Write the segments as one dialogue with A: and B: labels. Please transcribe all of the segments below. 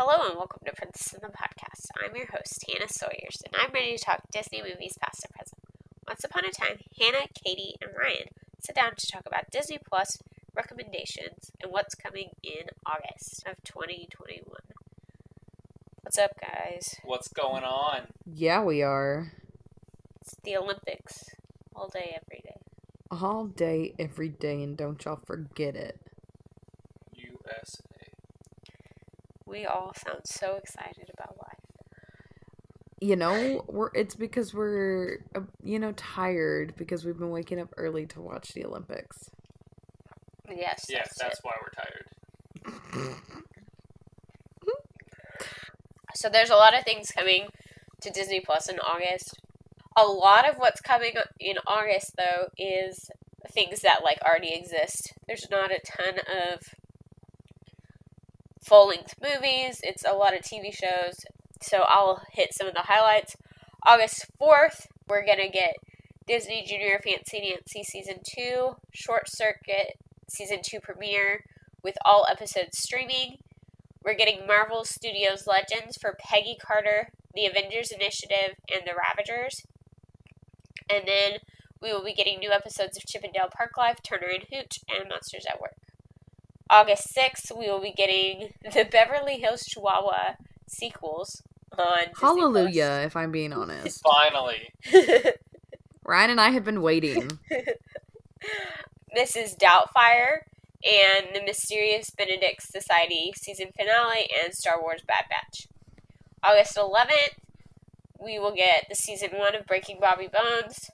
A: Hello and welcome to Princess in the Podcast. I'm your host, Hannah Sawyers, and I'm ready to talk Disney movies past and present. Once upon a time, Hannah, Katie, and Ryan sit down to talk about Disney Plus recommendations and what's coming in August of 2021. What's up, guys?
B: What's going on?
C: Yeah, we are.
A: It's the Olympics all day, every day.
C: All day, every day, and don't y'all forget it.
A: We all sound so excited about life.
C: You know, we're it's because we're uh, you know tired because we've been waking up early to watch the Olympics.
A: Yes,
B: Yes,
A: that's,
B: that's why we're tired.
A: So there's a lot of things coming to Disney Plus in August. A lot of what's coming in August though is things that like already exist. There's not a ton of full-length movies. It's a lot of TV shows. So I'll hit some of the highlights. August 4th, we're going to get Disney Junior Fancy Nancy season 2, Short Circuit season 2 premiere with all episodes streaming. We're getting Marvel Studios Legends for Peggy Carter, The Avengers Initiative, and The Ravagers. And then we will be getting new episodes of Chip 'n' Dale Park Life, Turner and Hooch, and Monsters at Work. August 6th, we will be getting the Beverly Hills Chihuahua sequels on Disney
C: Hallelujah, if I'm being honest.
B: Finally.
C: Ryan and I have been waiting.
A: this is Doubtfire and the Mysterious Benedict Society season finale and Star Wars Bad Batch. August 11th, we will get the season one of Breaking Bobby Bones.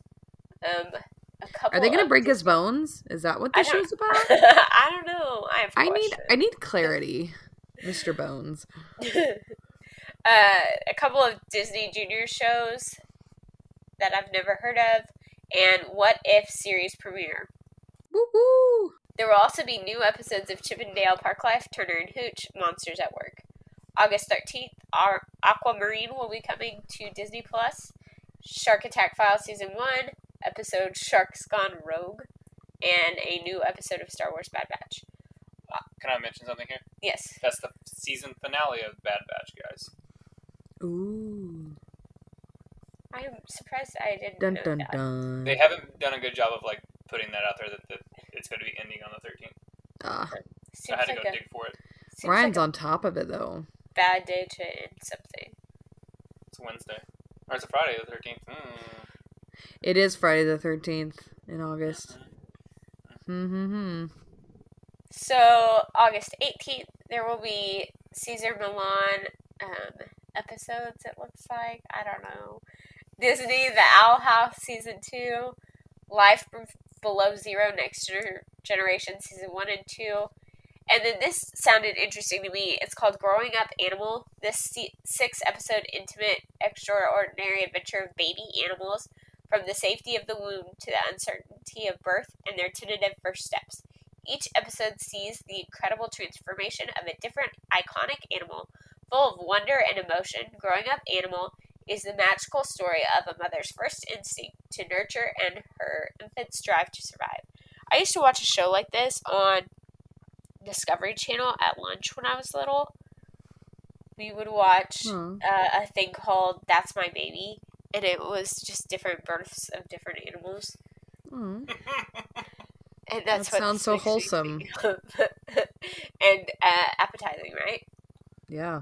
A: Um, a couple
C: Are they gonna break his bones? Is that what the show's about?
A: I don't know. I have
C: I need. I need clarity, Mr. Bones.
A: uh, a couple of Disney Junior shows that I've never heard of, and What If series premiere.
C: Woo woo!
A: There will also be new episodes of Chip 'n' Dale Park Life, Turner and Hooch, Monsters at Work. August 13th, our Aquamarine will be coming to Disney Plus. Shark Attack File Season 1, episode Sharks Gone Rogue, and a new episode of Star Wars Bad Batch.
B: Can I mention something here?
A: Yes.
B: That's the season finale of Bad Batch, guys.
C: Ooh.
A: I'm surprised I didn't
C: Dun
A: know
C: dun
A: that.
C: dun.
B: They haven't done a good job of like putting that out there that, that it's going to be ending on the 13th.
C: Ah,
B: So I had to
A: like
B: go
A: a,
B: dig for it.
C: Ryan's
A: like
C: on top of it though.
A: bad day to end something.
B: It's Wednesday. Or it's a Friday the 13th. Hmm.
C: It is Friday the thirteenth in August. Hmm hmm hmm.
A: So August 18th, there will be Cesar Millan um, episodes. It looks like I don't know. Disney, The Owl House season two, Life Be- Below Zero, Next Generation season one and two, and then this sounded interesting to me. It's called Growing Up Animal. This six episode intimate, extraordinary adventure of baby animals from the safety of the womb to the uncertainty of birth and their tentative first steps. Each episode sees the incredible transformation of a different iconic animal, full of wonder and emotion. Growing Up Animal is the magical story of a mother's first instinct to nurture and her infant's drive to survive. I used to watch a show like this on Discovery Channel at lunch when I was little. We would watch
C: Huh.
A: uh, a thing called That's My Baby, and it was just different births of different animals.
C: Hmm.
A: And that's
C: That
A: what
C: sounds so wholesome.
A: and uh, appetizing, right?
C: Yeah.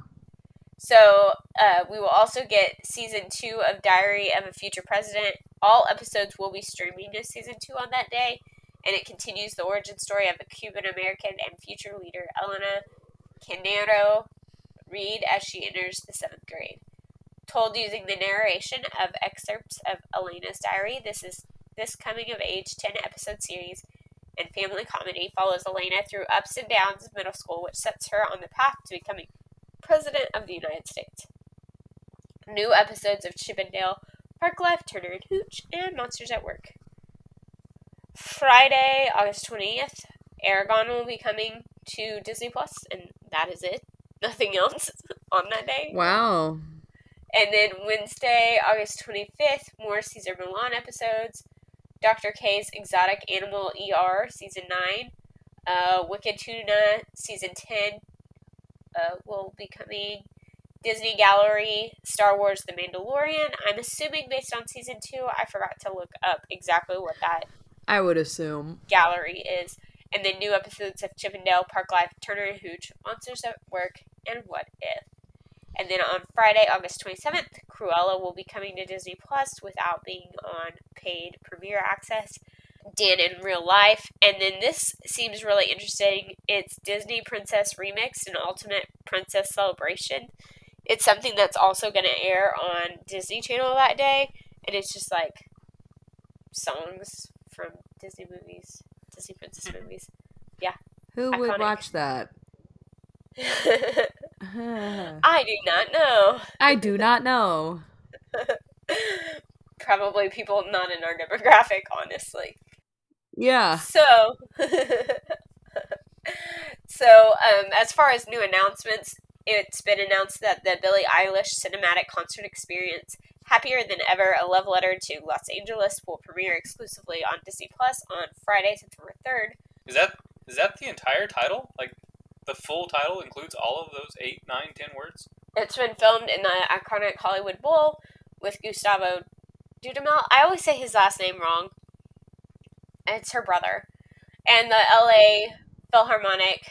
A: So uh, we will also get season two of Diary of a Future President. All episodes will be streaming to season two on that day, and it continues the origin story of a Cuban American and future leader, Elena Canero Reed, as she enters the seventh grade. Told using the narration of excerpts of Elena's diary, this is this coming of age ten episode series and family comedy follows Elena through ups and downs of middle school, which sets her on the path to becoming President of the United States. New episodes of Chip 'n' Dale, Park Life, Turner and Hooch, and Monsters at Work. Friday, August 20th, Eragon will be coming to Disney Plus, and that is it. Nothing else on that day.
C: Wow.
A: And then Wednesday, August 25th, more Cesar Millan episodes. Dr. K's Exotic Animal ER, Season 9. Uh, Wicked Tuna, Season 10. uh, will be coming. Disney Gallery, Star Wars The Mandalorian. I'm assuming based on season two. I forgot to look up exactly what that
C: I would assume.
A: gallery is. And then new episodes of Chip 'n' Dale, Park Life, Turner and Hooch, Monsters at Work, and What If. And then on Friday, August 27th, Cruella will be coming to Disney Plus without being on paid premiere access. Dan in real life. And then this seems really interesting. It's Disney Princess Remix and Ultimate Princess Celebration. It's something that's also going to air on Disney Channel that day. And it's just like songs from Disney movies, Disney princess hmm. movies. Yeah.
C: Who would watch that?
A: I do not know.
C: I do not know.
A: Probably people not in our demographic, honestly.
C: Yeah.
A: So, so um, as far as new announcements, it's been announced that the Billie Eilish cinematic concert experience, "Happier Than Ever: A Love Letter to Los Angeles," will premiere exclusively on Disney Plus on Friday, September third.
B: Is that is that the entire title? Like the full title includes all of those eight, nine, ten words?
A: It's been filmed in the iconic Hollywood Bowl with Gustavo Dudamel. I always say his last name wrong. It's her brother. And the LA Philharmonic.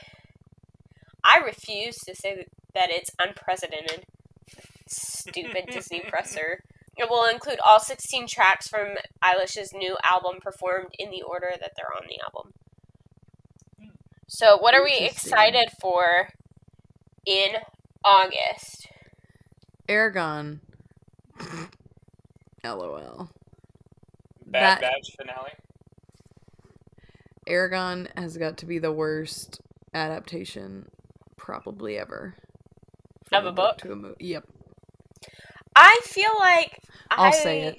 A: I refuse to say that- it's unprecedented. Stupid Disney presser. It will include all 16 tracks from Eilish's new album performed in the order that they're on the album. So, what are we excited for in August?
C: Eragon. LOL.
B: Bad
C: That-
B: Batch finale.
C: Eragon has got to be the worst adaptation probably ever.
A: Of
C: From
A: a book?
C: to a movie. Yep.
A: I feel like
C: I'll
A: I
C: say it.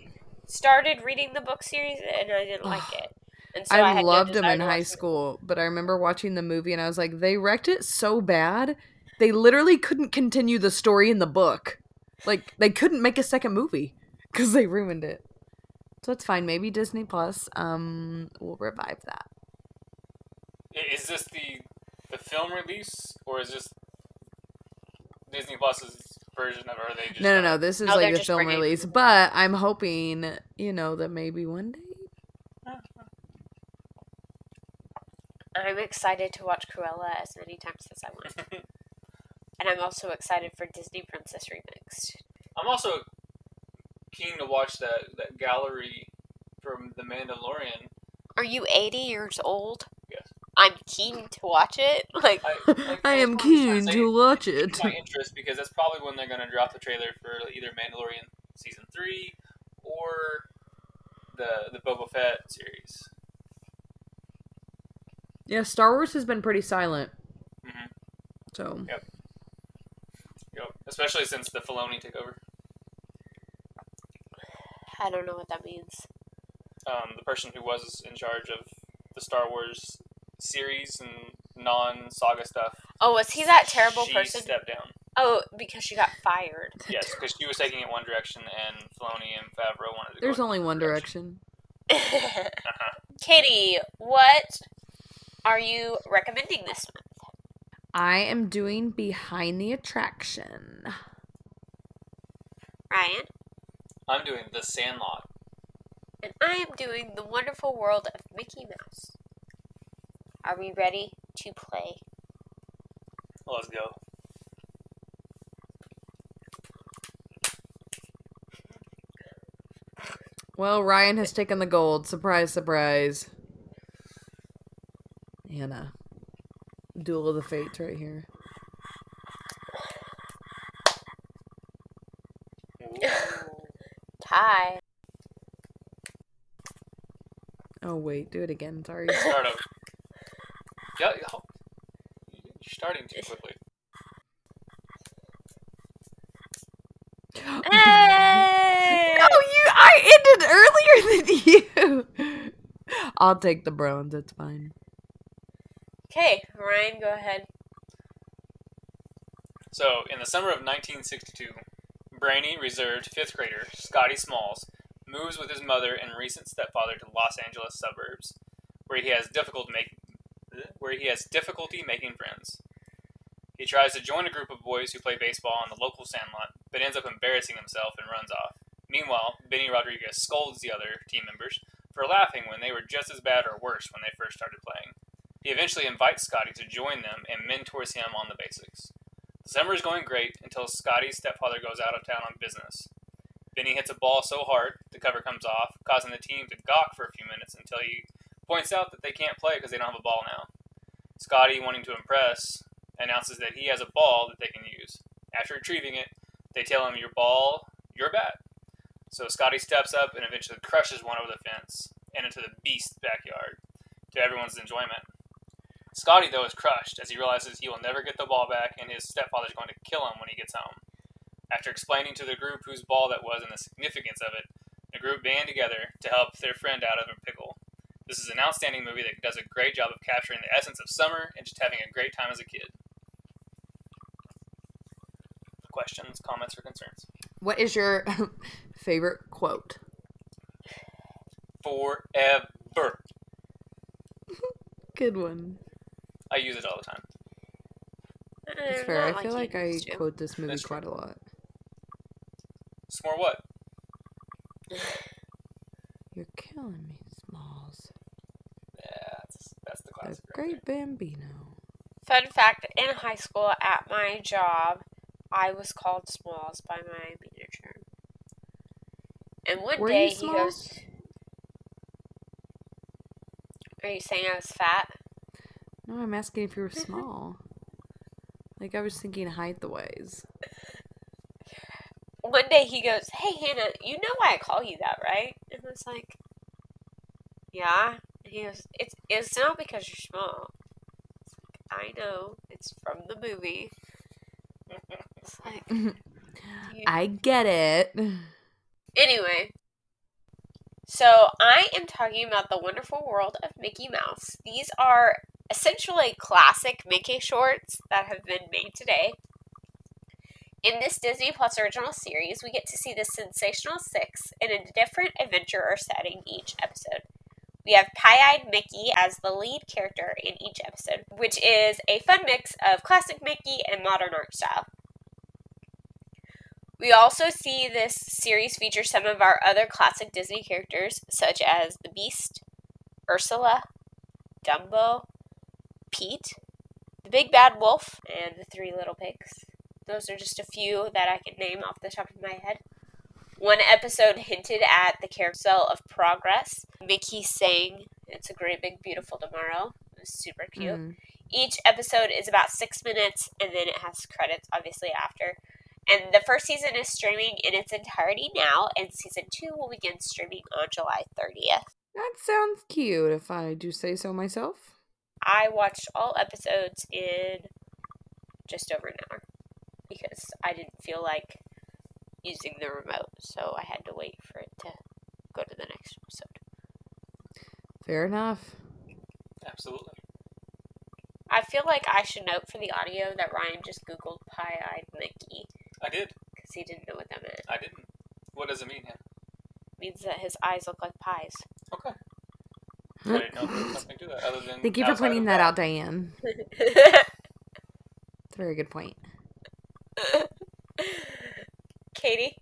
A: started reading the book series and I didn't like it. And so I,
C: I
A: had no
C: loved them in high
A: watch it.
C: school, but I remember watching the movie and I was like, they wrecked it so bad. They literally couldn't continue the story in the book. Like, they couldn't make a second movie because they ruined it. So it's fine. Maybe Disney Plus um will revive that.
B: Is this the the film release or is this Disney Plus's version of it? Or are they just
C: No, no, no. This is
A: Oh,
C: like the film release, but I'm hoping, you know, that maybe one day.
A: I'm excited to watch Cruella as many times as I want. and I'm also excited for Disney Princess Remixed.
B: I'm also keen to watch that that gallery from The Mandalorian.
A: Are you 80 years old?
B: Yes.
A: I'm keen to watch it. Like,
B: I, like,
C: I am
B: I'm
C: keen to watch
B: It
C: it.
B: my interest because that's probably when they're going to drop the trailer for either Mandalorian season three or the the Boba Fett series.
C: Yeah, Star Wars has been pretty silent.
B: Mhm.
C: So
B: Yep. Yep. Especially since the Filoni took over.
A: I don't know what that means.
B: Um, the person who was in charge of the Star Wars series and non-saga stuff.
A: Oh, was he that terrible
B: she
A: person?
B: stepped down.
A: Oh, because she got fired.
B: Yes, because she was taking it one direction, and Filoni and Favreau wanted to go.
C: there's
B: go.
C: only one direction.
B: Uh-huh.
A: Katie, what are you recommending this month?
C: I am doing Behind the Attraction.
A: Ryan?
B: I'm doing The Sandlot.
A: And I am doing The Wonderful World of Mickey Mouse. Are we ready to play?
B: Let's go.
C: Well, Ryan has taken the gold. Surprise, surprise. Anna. Duel of the Fates right here.
A: Tie.
C: Oh wait, do it again. Sorry.
B: Start over. Yeah, yeah. You're starting too quickly.
A: Hey!
C: No, you. I ended earlier than you. I'll take the bronze. It's fine.
A: Okay, Ryan, go ahead.
B: So, in the summer of 1962, brainy, reserved fifth grader Scotty Smalls moves with his mother and recent stepfather to Los Angeles suburbs, where he has difficult make, where he has difficulty making friends. He tries to join a group of boys who play baseball on the local sandlot, but ends up embarrassing himself and runs off. Meanwhile, Benny Rodriguez scolds the other team members for laughing when they were just as bad or worse when they first started playing. He eventually invites Scotty to join them and mentors him on the basics. The summer is going great until Scotty's stepfather goes out of town on business. Benny hits a ball so hard the cover comes off, causing the team to gawk for a few minutes until he points out that they can't play because they don't have a ball now. Scotty, wanting to impress, announces that he has a ball that they can use. After retrieving it, they tell him, Your ball, your bat. So Scotty steps up and eventually crushes one over the fence and into the beast's backyard, to everyone's enjoyment. Scotty, though, is crushed as he realizes he will never get the ball back and his stepfather is going to kill him when he gets home. After explaining to the group whose ball that was and the significance of it, the group band together to help their friend out of a pickle. This is an outstanding movie that does a great job of capturing the essence of summer and just having a great time as a kid. Questions, comments, or concerns?
C: What is your favorite quote?
B: Forever.
C: Good one.
B: I use it all the time.
C: That's
A: Eh,
C: fair.
A: not
C: I feel like I
A: used to.
C: quote this movie
B: That's true.
C: quite a lot.
B: It's more what?
C: You're killing me, Smalls.
B: Yeah, that's, that's the
C: The
B: classic. right
C: great Bambino.
A: Fun fact: In high school, at my job, I was called Smalls by my manager. And one
C: Were
A: day
C: you
A: he goes, "Are you saying I was fat?"
C: No, I'm asking if you were small. like I was thinking height the ways.
A: One day he goes, "Hey Hannah, you know why I call you that, right?" And I was like, "Yeah." And he goes, "It's it's not because you're small." It's like, I know. It's from the movie. It's like,
C: I get it.
A: Anyway, so I am talking about the wonderful world of Mickey Mouse. These are essentially classic Mickey shorts that have been made today. In this Disney Plus original series, we get to see the Sensational Six in a different adventure or setting each episode. We have Pie Eyed Mickey as the lead character in each episode, which is a fun mix of classic Mickey and modern art style. We also see this series feature some of our other classic Disney characters, such as the Beast, Ursula, Dumbo, Pete, the Big Bad Wolf, and the Three Little Pigs. Those are just a few that I can name off the top of my head. One episode hinted at the carousel of progress. Mickey sang It's a Great Big Beautiful Tomorrow. It was super cute.
C: Mm.
A: Each episode is about six minutes, and then it has credits, obviously, after. And the first season is streaming in its entirety now, and season two will begin streaming on July 30th.
C: That sounds cute, if I do say so myself.
A: I watched all episodes in just over an hour because I didn't feel like using the remote, so I had to wait for it to go to the next episode.
C: Fair enough.
B: Absolutely.
A: I feel like I should note for the audio that Ryan just Googled Pie Eyed Mickey
B: I did.
A: because he didn't know what that meant.
B: I didn't. What does it mean? Hannah?
A: means that his eyes look like pies.
B: Okay. Other than.
C: Thank you for pointing
B: of
C: that out, Diane. It's a very good point.
A: Katie?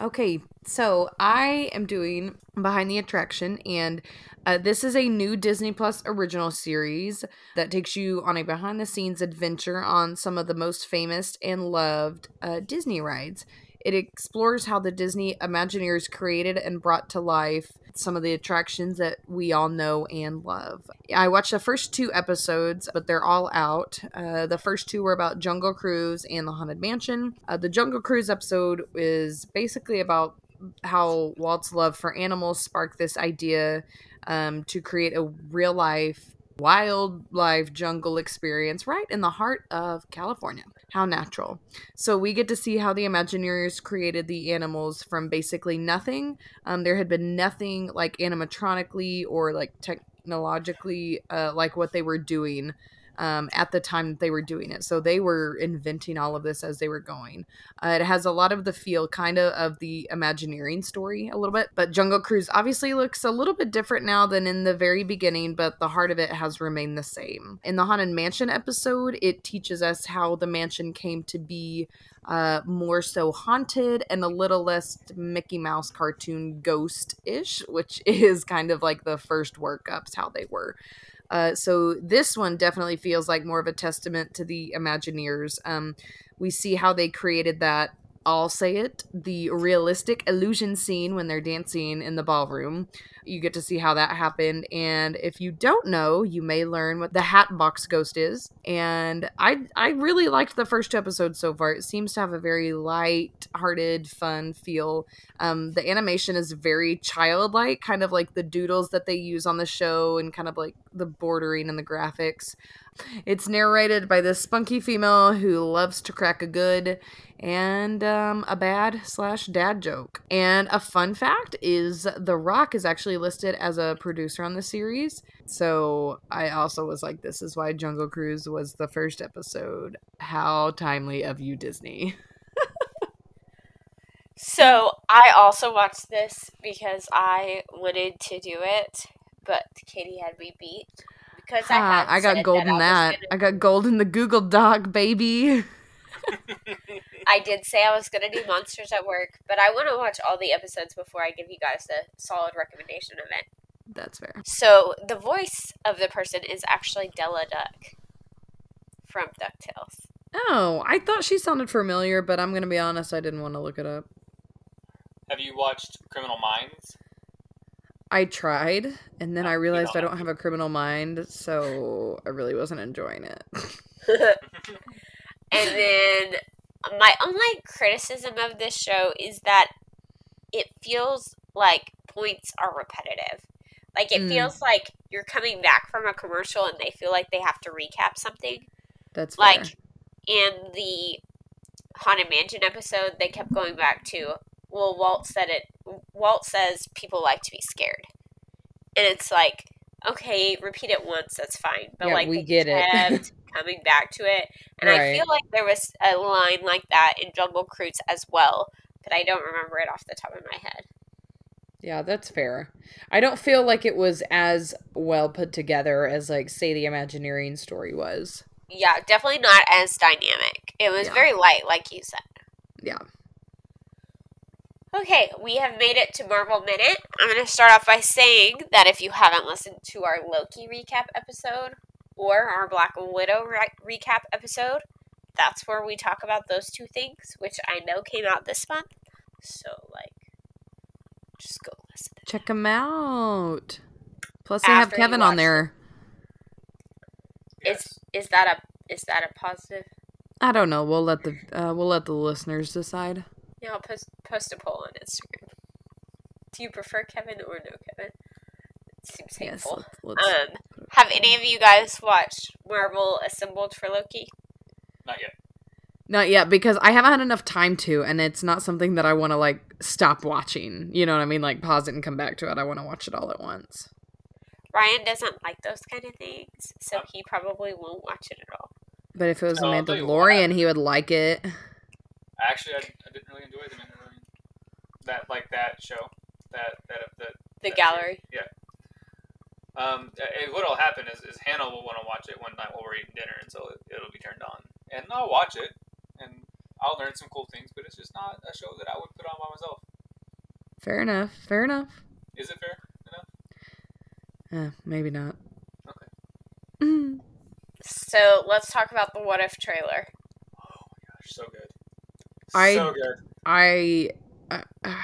C: Okay, so I am doing Behind the Attraction, and uh, this is a new Disney Plus original series that takes you on a behind the scenes adventure on some of the most famous and loved uh, Disney rides. It explores how the Disney Imagineers created and brought to life some of the attractions that we all know and love. I watched the first two episodes, but they're all out. Uh, the first two were about Jungle Cruise and the Haunted Mansion. Uh, the Jungle Cruise episode is basically about how Walt's love for animals sparked this idea um, to create a real life wildlife jungle experience right in the heart of California. How natural. So we get to see how the Imagineers created the animals from basically nothing. Um, there had been nothing like animatronically or like technologically uh, like what they were doing um, at the time that they were doing it. So they were inventing all of this as they were going. Uh, it has a lot of the feel, kind of, of the Imagineering story a little bit. But Jungle Cruise obviously looks a little bit different now than in the very beginning, but the heart of it has remained the same. In the Haunted Mansion episode, it teaches us how the mansion came to be uh, more so haunted and a little less Mickey Mouse cartoon ghost ish, which is kind of like the first workups, how they were. Uh, so this one definitely feels like more of a testament to the Imagineers. Um, we see how they created that. I'll say it the realistic illusion scene when they're dancing in the ballroom. You get to see how that happened. And if you don't know, you may learn what the Hatbox Ghost is. And I I really liked the first two episodes so far. It seems to have a very light-hearted, fun feel. Um, the animation is very childlike, kind of like the doodles that they use on the show, and kind of like the bordering and the graphics. It's narrated by this spunky female who loves to crack a good and um, a bad slash dad joke. And a fun fact is The Rock is actually listed as a producer on the series. So I also was like, this is why Jungle Cruise was the first episode. How timely of you, Disney.
A: So I also watched this because I wanted to do it, but Katie had me beat because I had.
C: I got
A: said
C: gold
A: that
C: in
A: I
C: that.
A: gonna-
C: I got gold in the Google Doc, baby.
A: I did say I was going to do Monsters at Work, but I want to watch all the episodes before I give you guys a solid recommendation of it.
C: That's fair.
A: So the voice of the person is actually Della Duck from DuckTales.
C: Oh, I thought she sounded familiar, but I'm going to be honest, I didn't want to look it up.
B: Have you watched Criminal Minds?
C: I tried, and then I
B: Oh,
C: realized I
B: don't
C: don't have a criminal mind, so I really wasn't enjoying it.
A: and then my only criticism of this show is that it feels like points are repetitive. Like it
C: Mm.
A: feels like you're coming back from a commercial and they feel like they have to recap something.
C: That's fair.
A: Like in the Haunted Mansion episode, they kept going back to, well, Walt said it. Walt says people like to be scared, and it's like, okay, repeat it once, that's fine. But
C: Yeah,
A: like,
C: we get it.
A: coming back to it, and I feel like there was a line like that in Jungle Cruise as well, but I don't remember it off the top of my head.
C: Yeah, that's fair. I don't feel like it was as well put together as, like, say, the Imagineering story was.
A: Yeah, definitely not as dynamic. It was
C: Yeah.
A: very light, like you said.
C: Yeah.
A: Okay, we have made it to Marvel Minute. I'm going to start off by saying that if you haven't listened to our Loki recap episode or our Black Widow re- recap episode, that's where we talk about those two things, which I know came out this month. So, like, just go listen. to
C: Check them out. Plus, they have
A: After
C: Kevin on there.
B: Yes.
A: Is is that a is that a positive?
C: I don't know. We'll let the uh, we'll let the listeners decide.
A: Yeah, I'll post post a poll on Instagram. Do you prefer Kevin or no Kevin? It seems
C: Yes. Let's, let's,
A: Um, have any of you guys watched Marvel Assembled for Loki?
B: Not yet.
C: Not yet because I haven't had enough time to, and it's not something that I want to like stop watching. You know what I mean? Like pause it and come back to it. I want to watch it all at once.
A: Ryan doesn't like those kind of things, so he probably won't watch it at all.
C: But if it was a
B: Oh, I'll tell you
C: Mandalorian, he would like it.
B: Actually, I, I didn't really enjoy the Mandalorian. That like that show, that that that.
A: The
B: that
A: gallery.
B: series. Yeah. Um, uh, what'll happen is, is Hannah will want to watch it one night while we're eating dinner, and so it, it'll be turned on, and I'll watch it, and I'll learn some cool things. But it's just not a show that I would put on by myself.
C: Fair enough. Fair enough.
B: Is it fair enough?
C: Eh, maybe not.
B: Okay.
C: Mm.
A: So let's talk about the What If trailer.
B: Oh my gosh, so good.
C: I-
B: so good.
C: I, uh,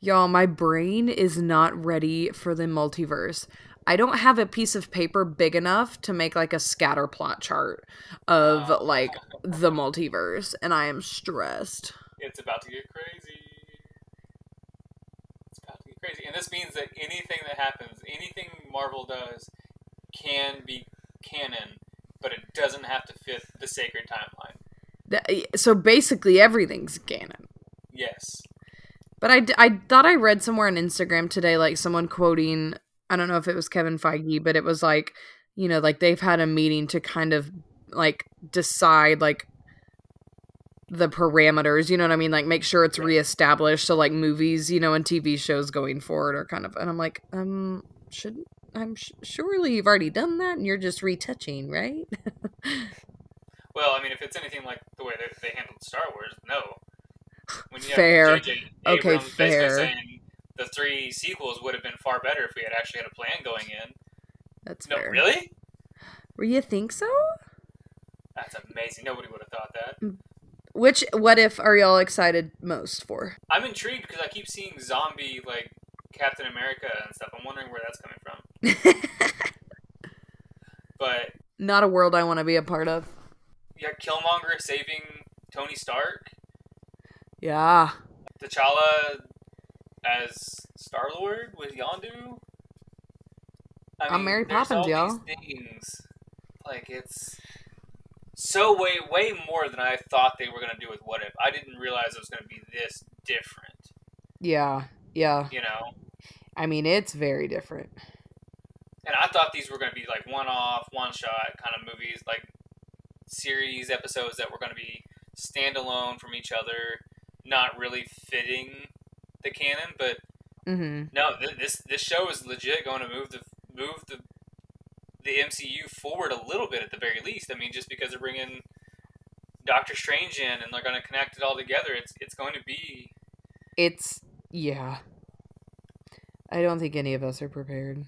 C: y'all, my brain is not ready for the multiverse. I don't have a piece of paper big enough to make like a scatter plot chart of
B: Oh.
C: like the multiverse, and I am stressed.
B: It's about to get crazy. It's about to get crazy. And this means that anything that happens, anything Marvel does, can be canon, but it doesn't have to fit the sacred timeline.
C: So basically, everything's canon.
B: Yes.
C: But I, I thought I read somewhere on Instagram today, like someone quoting, I don't know if it was Kevin Feige, but it was like, you know, like they've had a meeting to kind of like decide like the parameters, you know what I mean? Like make sure it's reestablished so like movies, you know, and TV shows going forward are kind of and I'm like, um should I'm sh- surely you've already done that and you're just retouching, right?
B: Well, I mean, if it's anything like the way they, they handled Star Wars, no. When you
C: Fair.
B: J.J.
C: Okay,
B: Abrams
C: fair.
B: saying the three sequels would have been far better if we had actually had a plan going in.
C: That's
B: No,
C: fair.
B: really?
C: Were you think so?
B: That's amazing. Nobody would have thought that. Mm.
C: Which what if are y'all excited most for?
B: I'm intrigued because I keep seeing zombie like Captain America and stuff. I'm wondering where that's coming from. But
C: Not a world I want to be a part of.
B: You got Killmonger saving Tony Stark,
C: Yeah.
B: T'Challa as Star Lord with Yondu. I
C: I'm Mary Poppins,
B: all
C: y'all.
B: These things, like it's so way way more than I thought they were gonna do with What If. I didn't realize it was gonna be this different.
C: Yeah. Yeah.
B: You know,
C: I mean, it's very different.
B: and I thought these were gonna be like one off, one shot kind of movies, like series episodes that were gonna be standalone from each other, not really fitting the canon, but
C: Mhm.
B: No, th- this this show is legit going to move the move the the MCU forward a little bit at the very least. I mean, just because they're bringing Doctor Strange in and they're going to connect it all together, it's it's going to be
C: It's yeah. I don't think any of us are prepared.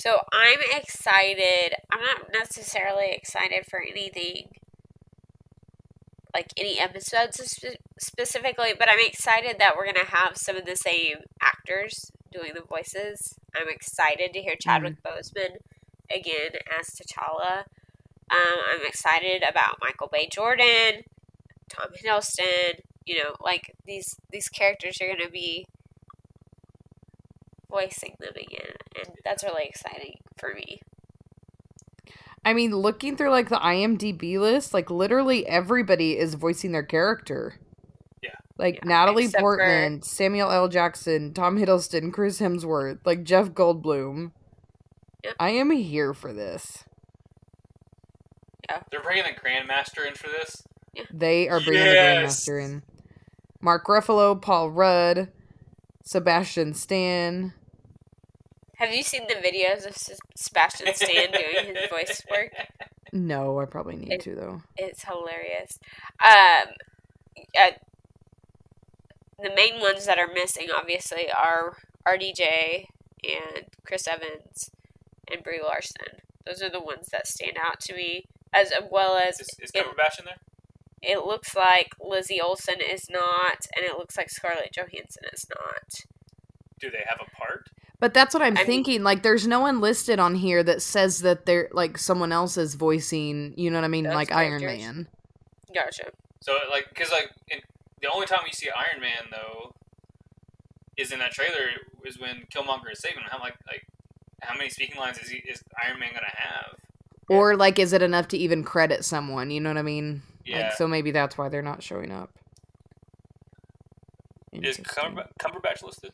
A: So I'm excited. I'm not necessarily excited for anything like any episodes spe- specifically, but I'm excited that we're gonna have some of the same actors doing the voices. I'm excited to hear Chadwick Boseman again as T'Challa. Um, I'm excited about Michael B. Jordan, Tom Hiddleston. You know, like these these characters are gonna be voicing them again, and that's really exciting for me.
C: I mean, looking through like the IMDb list, like literally everybody is voicing their character.
B: Yeah.
C: Like
A: Yeah,
C: Natalie
A: except for-
C: Portman, Samuel L. Jackson, Tom Hiddleston, Chris Hemsworth, like Jeff Goldblum.
A: Yep.
C: I am here for this. Yeah.
B: They're bringing the Grandmaster in for this.
C: They are bringing
B: Yes!
C: the Grandmaster in. Mark Ruffalo, Paul Rudd, Sebastian Stan.
A: Have you seen the videos of S- Sebastian Stan doing his voice work?
C: No, I probably need
A: It-
C: to though.
A: It's hilarious. Um, uh, the main ones that are missing, obviously, are RDJ and Chris Evans and Brie Larson. Those are the ones that stand out to me, as well as
B: Is, is
A: it,
B: Cumberbatch in there?
A: it looks like Lizzie Olsen is not, and it looks like Scarlett Johansson is not.
B: Do they have a part?
C: But that's what I'm
A: I mean-
C: thinking. like, there's no one listed on here that says that they're like someone else is voicing. You know what I mean?
A: Those
C: like Iron
A: characters.
C: Man.
A: Gotcha.
B: So like, because like in, the only time you see Iron Man though is in that trailer is when Killmonger is saving him. How like like how many speaking lines is he, is Iron Man gonna have?
C: Or like, is it enough to even credit someone? You know what I mean?
B: Yeah.
C: Like, so maybe that's why they're not showing up.
B: Is
C: Interesting.
B: Cumberbatch, Cumberbatch listed?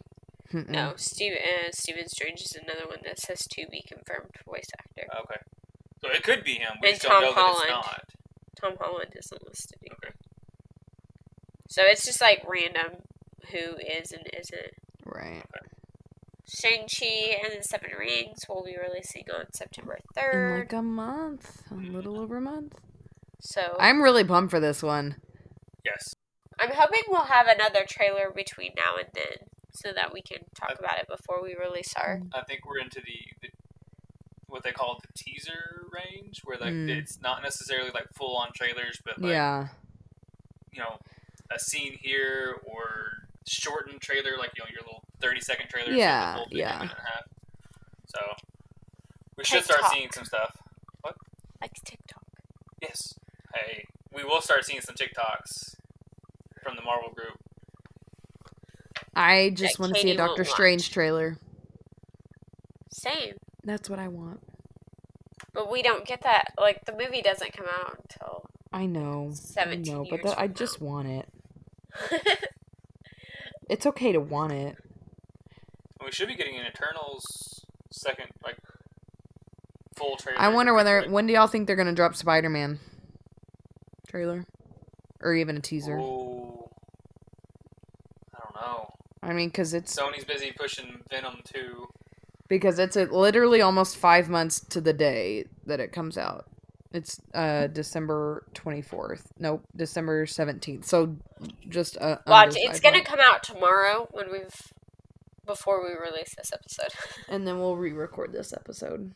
C: Mm-mm.
A: No, Steve, uh, Stephen Strange is another one that says to be confirmed voice actor.
B: Okay. So it could be him. We
A: And
B: just don't
A: Tom
B: know that
A: Holland.
B: it's not.
A: Tom Holland isn't listed either.
B: Okay.
A: So it's just like random who is and isn't.
C: Right.
A: Shang-Chi and the Seven Rings will be releasing on September
C: In
A: 3rd.
C: like a month, a little over a month.
A: So
C: I'm really pumped for this one.
B: Yes.
A: I'm hoping we'll have another trailer between now and then so that we can talk about it before we release our.
B: I think we're into the, the what they call the teaser range, where like
C: Mm.
B: it's not necessarily like full on trailers, but like
C: yeah.
B: you know a scene here or shortened trailer, like you know your little thirty second trailer. instead of the
C: Yeah,
B: full thing,
C: yeah.
B: minute and a half. So we should start seeing some stuff. What?
A: Like TikTok.
B: Yes. Hey, we will start seeing some TikToks from the Marvel group.
C: I just want to see a
A: Katie won't
C: Doctor
A: watch.
C: Strange trailer.
A: Same.
C: That's what I want.
A: But we don't get that. Like, the movie doesn't come out until.
C: I know. I
A: 17
C: know, but
A: years
C: that, I
A: from
C: just want it. It's okay to want it.
B: We should be getting an Eternals second, like full trailer.
C: I wonder whether
B: But-
C: when do y'all think they're gonna drop Spider Man trailer, or even a teaser?
B: Ooh. I don't know.
C: I mean, because it's
B: Sony's busy pushing Venom 2.
C: because it's a, literally almost five months to the day that it comes out. It's uh December twenty fourth. Nope, December seventeenth. So just uh,
A: Watch,
C: under
A: it's
C: five
A: gonna
C: months.
A: come out tomorrow when we've before we release this episode.
C: and then we'll re-record this episode.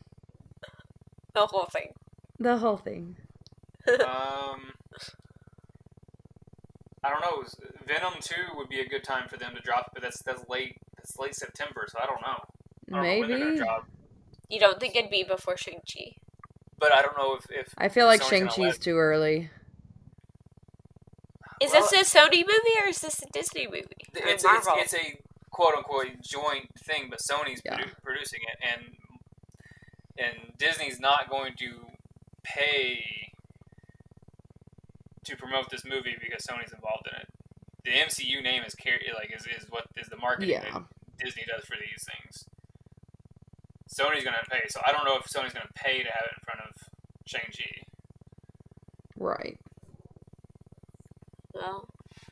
A: the whole thing.
C: The whole thing.
B: Um, I don't know. Venom 2 would be a good time for them to drop, but that's that's late. That's late September, so I don't know. I don't know when they're gonna
C: Maybe.
B: drop.
A: You don't think it'd be before Shang Chi?
B: But I don't know if, if
C: I feel like Shang Chi's too early.
A: Is
B: Well,
A: this a Sony movie or is this a Disney movie?
B: It's, it's, it's a quote unquote joint thing, but Sony's
C: Yeah.
B: produ- producing it, and and Disney's not going to pay to promote this movie because Sony's involved in it. The MCU name is carry like is, is what is the marketing
C: Yeah.
B: that Disney does for these things. Sony's gonna pay, so I don't know if Sony's gonna pay to have it in front of Shang Chi,
C: Right.
A: well,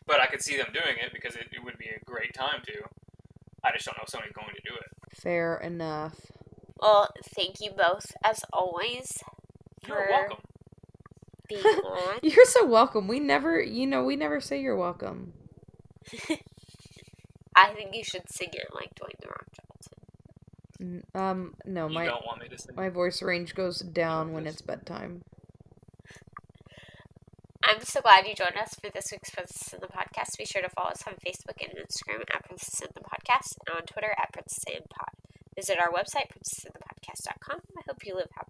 B: but I could see them doing it because it, it would be a great time to. I just don't know if Sony's going to do it.
C: Fair enough.
A: well, thank you both as always
B: You're
A: for
B: welcome.
A: Being on.
C: You're so welcome. We never, you know, we never say you're welcome.
A: I think you should sing it like Dwayne the Rock Johnson.
C: Um, no,
B: you
C: my
B: don't want me to say.
C: my voice range goes down when it's bedtime.
A: I'm so glad you joined us for this week's Princess in the Podcast. Be sure to follow us on Facebook and Instagram at Princess in the Podcast and on Twitter at Princess and Pod. Visit our website, princessinthepodcast.com. I hope you live happy.